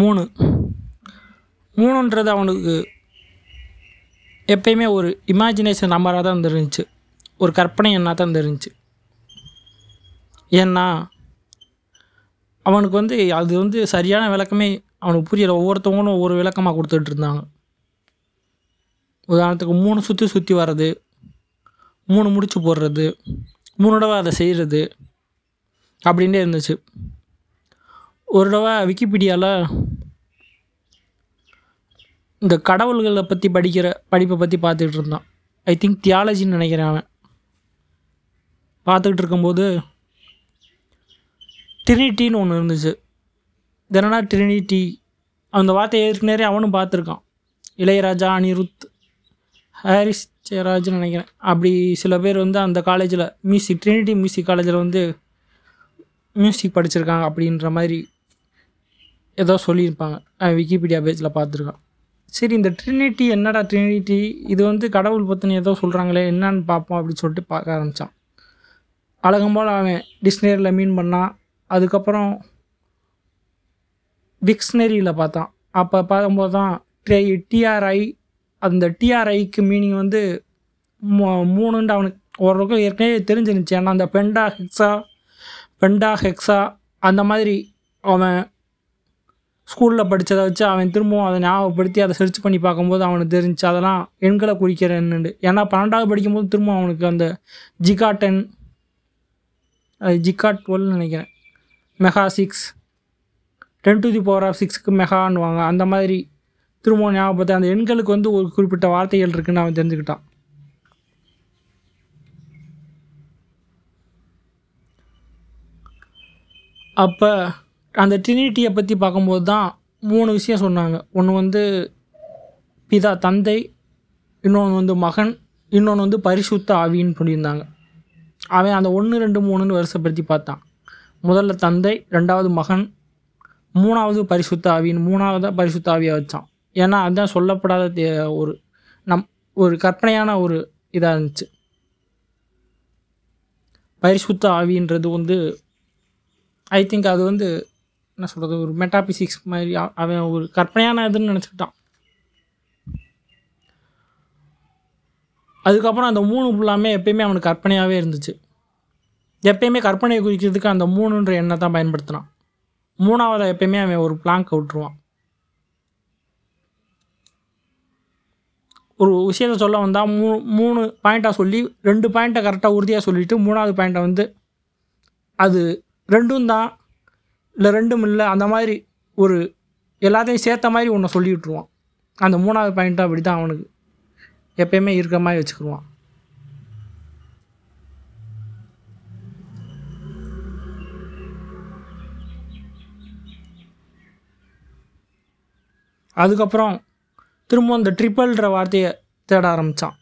மூணு. மூணுன்றது அவனுக்கு எப்பயுமே ஒரு இமேஜினேஷன் நம்பராக தான் இருந்துருந்துச்சு ஒரு கற்பனை எண்ணாக தான் இருந்துருந்துச்சு ஏன்னா அவனுக்கு வந்து அது வந்து சரியான விளக்கமே அவனுக்கு புரியல. ஒவ்வொருத்தவங்களும் ஒவ்வொரு விளக்கமாக கொடுத்துட்டு இருந்தாங்க. உதாரணத்துக்கு மூணு சுற்றி சுற்றி வர்றது மூணு முடிச்சு போடுறது மூணு தடவை அதை செய்கிறது அப்படின்ட்டே இருந்துச்சு. ஒரு தடவை விக்கிபீடியாவில் இந்த கடவுள்களை பற்றி படிக்கிற படிப்பை பற்றி பார்த்துக்கிட்டு இருந்தான். ஐ திங்க் தியாலஜின்னு நினைக்கிறேன் அவன். பார்த்துக்கிட்டு இருக்கும்போது ட்ரினிட்டின்னு ஒன்று இருந்துச்சு. இது ட்ரினிட்டி அந்த வார்த்தையை ஏற்கனவே அவனும் பார்த்துருக்கான். இளையராஜா அனிருத் ஹாரிஸ் ஜெயராஜ்னு நினைக்கிறேன். அப்படி சில பேர் வந்து அந்த காலேஜில் மியூசிக் ட்ரினிட்டி மியூசிக் காலேஜில் வந்து மியூசிக் படிச்சிருக்காங்க அப்படின்ற மாதிரி ஏதோ சொல்லியிருப்பாங்க. விக்கிபீடியா பேஜில் பார்த்துருக்கான். சரி இந்த ட்ரினிட்டி என்னடா ட்ரினிட்டி இது வந்து கடவுள் பற்றின ஏதோ சொல்கிறாங்களே என்னன்னு பார்ப்போம் அப்படின்னு சொல்லிட்டு பார்க்க ஆரம்பித்தான் அழகம்போல் அவன் டிக்ஷனரியில் மீன் பண்ணான். அதுக்கப்புறம் விக்ஷனரியில் பார்த்தான். அப்போ பார்க்கும்போது தான் ட்ரே டிஆர்ஐ அந்த டிஆர்ஐக்கு மீனிங் வந்து மூ- மூணுன்ட்டு அவனுக்கு ஓரளவுக்கு ஏற்கனவே தெரிஞ்சிருந்துச்சு. ஏன்னா அந்த பெண்டா ஹெக்ஸா பெண்டா ஹெக்ஸா அந்த மாதிரி அவன் ஸ்கூலில் படித்ததை வச்சு அவன் திரும்பவும் அதை ஞாபகப்படுத்தி அதை சர்ச் பண்ணி பார்க்கும்போது அவனுக்கு தெரிஞ்சு அதெல்லாம் எண்களை குறிக்கிறேன்னு ஏன்னா பன்னெண்டாவது படிக்கும்போது திரும்ப அவனுக்கு அந்த ஜிகா டென் அது ஜிகா டுவெல்னு நினைக்கிறேன். Mega six ten to the power of சிக்ஸ்க்கு மெகான்னுவாங்க அந்த மாதிரி திரும்பவும் ஞாபகப்படுத்த அந்த எண்களுக்கு வந்து ஒரு குறிப்பிட்ட வார்த்தைகள் இருக்குன்னு அவன் தெரிஞ்சுக்கிட்டான். அப்போ அந்த ட்ரினிட்டியை பற்றி பார்க்கும்போது தான் மூணு விஷயம் சொன்னாங்க. ஒன்று வந்து பிதா தந்தை இன்னொன்று வந்து மகன் இன்னொன்று வந்து பரிசுத்த ஆவின்னு சொல்லியிருந்தாங்க. அவன் அந்த ஒன்று ரெண்டு மூணுன்னு வருஷப்படுத்தி பார்த்தான். முதல்ல தந்தை ரெண்டாவது மகன் மூணாவது பரிசுத்த ஆவின்னு மூணாவதாக பரிசுத்த ஆவியாக வச்சான். ஏன்னா அதுதான் சொல்லப்படாத தே- ஒரு நம் ஒரு கற்பனையான ஒரு இதாக இருந்துச்சு. பரிசுத்த ஆவின்றது வந்து ஐ திங்க் அது வந்து என்ன சொல்கிறது ஒரு மெட்டாபிசிக்ஸ் மாதிரி அவன் ஒரு கற்பனையான இதுன்னு நினச்சிக்கிட்டான். அதுக்கப்புறம் அந்த மூணு ஃபுல்லாமே எப்பயுமே அவனுக்கு கற்பனையாகவே இருந்துச்சு. எப்பயுமே கற்பனையை குறிக்கிறதுக்கு அந்த மூணுன்ற எண்ணை தான் பயன்படுத்தினான். மூணாவதாக எப்பயுமே அவன் ஒரு பிளாங்க் விட்டுருவான். ஒரு விஷயத்த சொல்ல வந்தால் மூணு மூணு பாயிண்ட்டாக சொல்லி ரெண்டு பாயிண்ட்டை கரெக்டாக உறுதியாக சொல்லிவிட்டு மூணாவது பாயிண்ட்டை வந்து அது ரெண்டும் தான் இல்லை ரெண்டும் இல்லை அந்த மாதிரி ஒரு எல்லாத்தையும் சேர்த்த மாதிரி ஒன்று சொல்லி விட்ருவான் அந்த மூணாவது பாயிண்ட்டும் அப்படி தான் அவனுக்கு எப்பயுமே இருக்கிற மாதிரி வச்சுக்கிடுவான் அதுக்கப்புறம் திரும்ப அந்த ட்ரிப்பிள்ன்ற வார்த்தையை தேட ஆரம்பித்தான்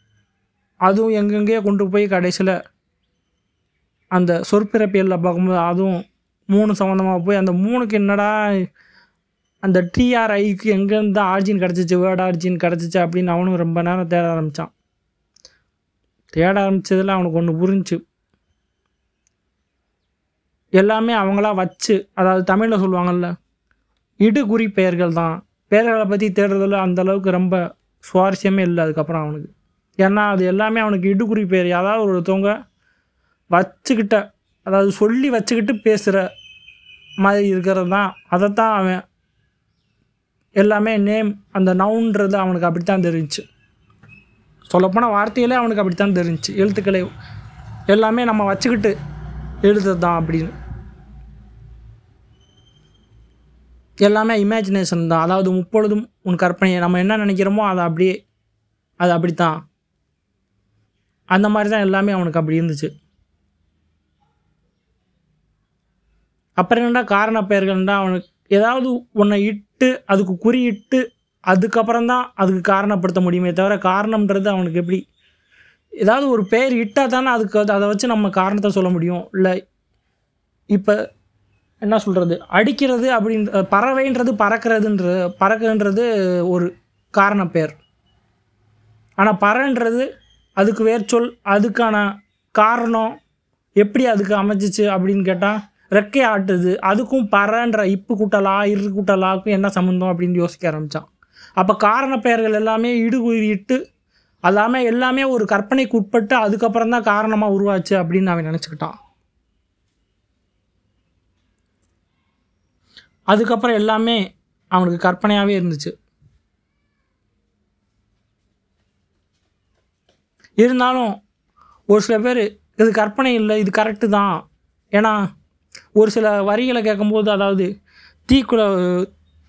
அதுவும் எங்கெங்கேயோ கொண்டு போய் கடைசியில் அந்த சொற்பிறப்பியலில் பார்க்கும்போது அதுவும் மூணு சம்மந்தமாக போய் அந்த மூணுக்கு என்னடா அந்த டிஆர்ஐக்கு எங்கேருந்து ஆர்ஜின் கிடச்சிச்சு வேர்ட் ஆர்ஜின் கிடச்சிச்சு அப்படின்னு அவனும் ரொம்ப நேரம் தேட ஆரம்பித்தான் தேட ஆரம்பித்ததில் அவனுக்கு ஒன்று புரிஞ்சுச்சு எல்லாமே அவங்களா வச்சு அதாவது தமிழில் சொல்லுவாங்கள்ல இடுகுறி பெயர்கள் தான். பெயர்களை பற்றி தேடுறதில் அந்தளவுக்கு ரொம்ப சுவாரஸ்யமே இல்லை அதுக்கப்புறம் அவனுக்கு. ஏன்னா அது எல்லாமே அவனுக்கு இடுகுறி பெயர். யாராவது ஒருத்தவங்க வச்சுக்கிட்ட அதாவது சொல்லி வச்சுக்கிட்டு பேசுகிற மாதிரி இருக்கிறது தான் அதைத்தான் அவன் எல்லாமே நேம் அந்த நவுன்றது அவனுக்கு அப்படித்தான் தெரிஞ்சுச்சு சொல்லப்போனால் வார்த்தையிலே அவனுக்கு அப்படித்தான் தெரிஞ்சுச்சு எழுத்துக்களை எல்லாமே நம்ம வச்சுக்கிட்டு எழுதுறது தான் அப்படின்னு. எல்லாமே இமேஜினேஷன் தான். அதாவது முப்பொழுதும் உன் கற்பனையை நம்ம என்ன நினைக்கிறோமோ அதை அப்படியே அது அப்படித்தான். அந்த மாதிரி தான் எல்லாமே அவனுக்கு அப்படி இருந்துச்சு. அப்புறம் என்னடா காரண பெயர்கள்டா அவனுக்கு ஏதாவது உன்னை இட்டு அதுக்கு குறியிட்டு அதுக்கப்புறம் தான் அதுக்கு காரணப்படுத்த முடியுமே தவிர காரணம்ன்றது அவனுக்கு எப்படி? ஏதாவது ஒரு பெயர் இட்டால் தானே அதுக்கு அதை வச்சு நம்ம காரணத்தை சொல்ல முடியும். இல்லை இப்போ என்ன சொல்கிறது அடிக்கிறது அப்படின்ற பறவைன்றது பறக்கிறதுன்ற பறக்குன்றது ஒரு காரண பெயர். ஆனால் பறன்றது அதுக்கு வேர்ச்சொல் அதுக்கான காரணம் எப்படி அதுக்கு அமைஞ்சிச்சு அப்படின்னு கேட்டால் ரெக்கை ஆட்டுது அதுக்கும் பறன்ற இப்பு கூட்டலா இரு கூட்டலாக்கும் என்ன சம்மந்தம் அப்படின்னு யோசிக்க ஆரம்பித்தான் அப்போ காரண பெயர்கள் எல்லாமே இடுகுறியிட்டு எல்லாமே எல்லாமே ஒரு கற்பனைக்கு உட்பட்டு அதுக்கப்புறம் தான் காரணமாக உருவாச்சு அப்படின்னு அவன் நினச்சிக்கிட்டான். அதுக்கப்புறம் எல்லாமே அவனுக்கு கற்பனையாகவே இருந்துச்சு. இருந்தாலும் ஒரு சில பேர் இது கற்பனை இல்லை இது கரெக்டு தான். ஏன்னா ஒரு சில வரிகளை கேட்கும்போது அதாவது தீக்குள்ளே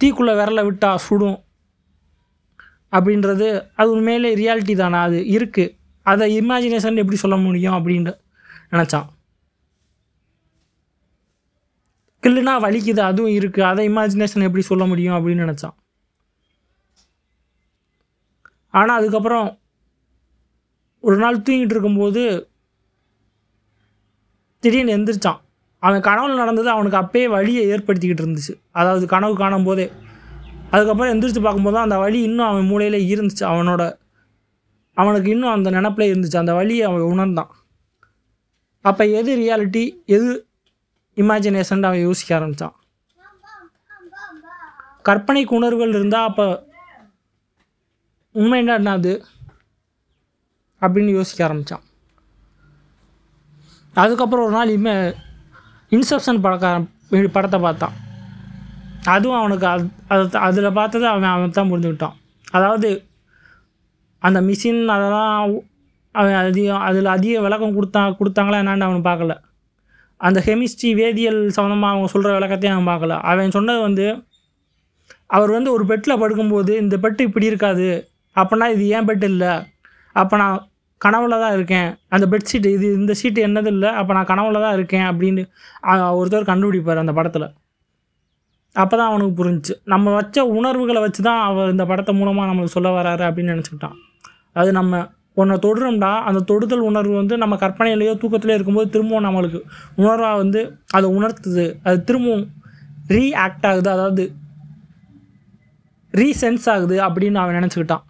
தீக்குள்ளே விரல விட்டா சுடும் அப்படின்றது அது உண்மையிலே ரியாலிட்டி தானே? அது இருக்குது அதை இமேஜினேஷன் எப்படி சொல்ல முடியும் அப்படின்ட்டு நினச்சான். கில்லுனா வலிக்குது அதுவும் இருக்குது அதை இமேஜினேஷன் எப்படி சொல்ல முடியும் அப்படின்னு நினச்சான். ஆனால் அதுக்கப்புறம் ஒரு நாள் தூங்கிட்டு இருக்கும்போது திடீர்னு எந்திரிச்சான். அவன் கனவுல நடந்தது அவனுக்கு அப்பயே வழியை ஏற்படுத்திக்கிட்டு இருந்துச்சு. அதாவது கனவு காணும் போதே அதுக்கப்புறம் எந்திரிச்சு பார்க்கும்போது தான் அந்த வழி இன்னும் அவன் மூளையில் இருந்துச்சு. அவனோட அவனுக்கு இன்னும் அந்த நினப்பில் இருந்துச்சு. அந்த வழியை அவன் உணர்ந்தான். அப்போ எது ரியாலிட்டி எது இமேஜினேஷன் அவன் யோசிக்க ஆரம்பித்தான் கற்பனைக்கு உணர்வுகள் இருந்தால் அப்போ உண்மை என்ன அது? அப்படின்னு யோசிக்க ஆரம்பித்தான் அதுக்கப்புறம் ஒரு நாள் இமே இன்செப்ஷன் படக்க படத்தை பார்த்தான். அதுவும் அவனுக்கு அது அது அதில் பார்த்தது அவன் அவன் தான் புரிஞ்சுக்கிட்டான் அதாவது அந்த மிஷின் அதெல்லாம் அவன் அதிகம் அதில் அதிக விளக்கம் கொடுத்தா கொடுத்தாங்களா என்னான்னு அவன் பார்க்கல. அந்த கெமிஸ்ட்ரி வேதியியல் சம்மந்தமாக அவங்க சொல்கிற விளக்கத்தையும் அவன் பார்க்கல. அவன் சொன்னது வந்து அவர் வந்து ஒரு பெட்டில் படுக்கும்போது இந்த பெட்டு இப்படி இருக்காது. அப்போனா இது ஏன் பெட் இல்லை? அப்போ நான் கனவுல தான் இருக்கேன். அந்த பெட்ஷீட் இது இந்த சீட்டு என்னது இல்லை அப்போ நான் கனவுல தான் இருக்கேன் அப்படின்னு ஒருத்தர் கண்டுபிடிப்பார் அந்த படத்தில். அப்போ தான் அவனுக்கு புரிஞ்சிச்சு. நம்ம வச்ச உணர்வுகளை வச்சு தான் அவர் இந்த படத்தை மூலமாக நம்மளுக்கு சொல்ல வராரு அப்படின்னு நினச்சிக்கிட்டான். அது நம்ம ஒன்றை தொடுறோம்னா அந்த தொடுதல் உணர்வு வந்து நம்ம கற்பனையிலேயோ தூக்கத்திலேயோ இருக்கும்போது திரும்பவும் நம்மளுக்கு உணர்வாக வந்து அதை உணர்த்துது. அது திரும்பவும் ரீஆக்ட் ஆகுது. அதாவது ரீசென்ஸ் ஆகுது அப்படின்னு அவன் நினச்சிக்கிட்டான்.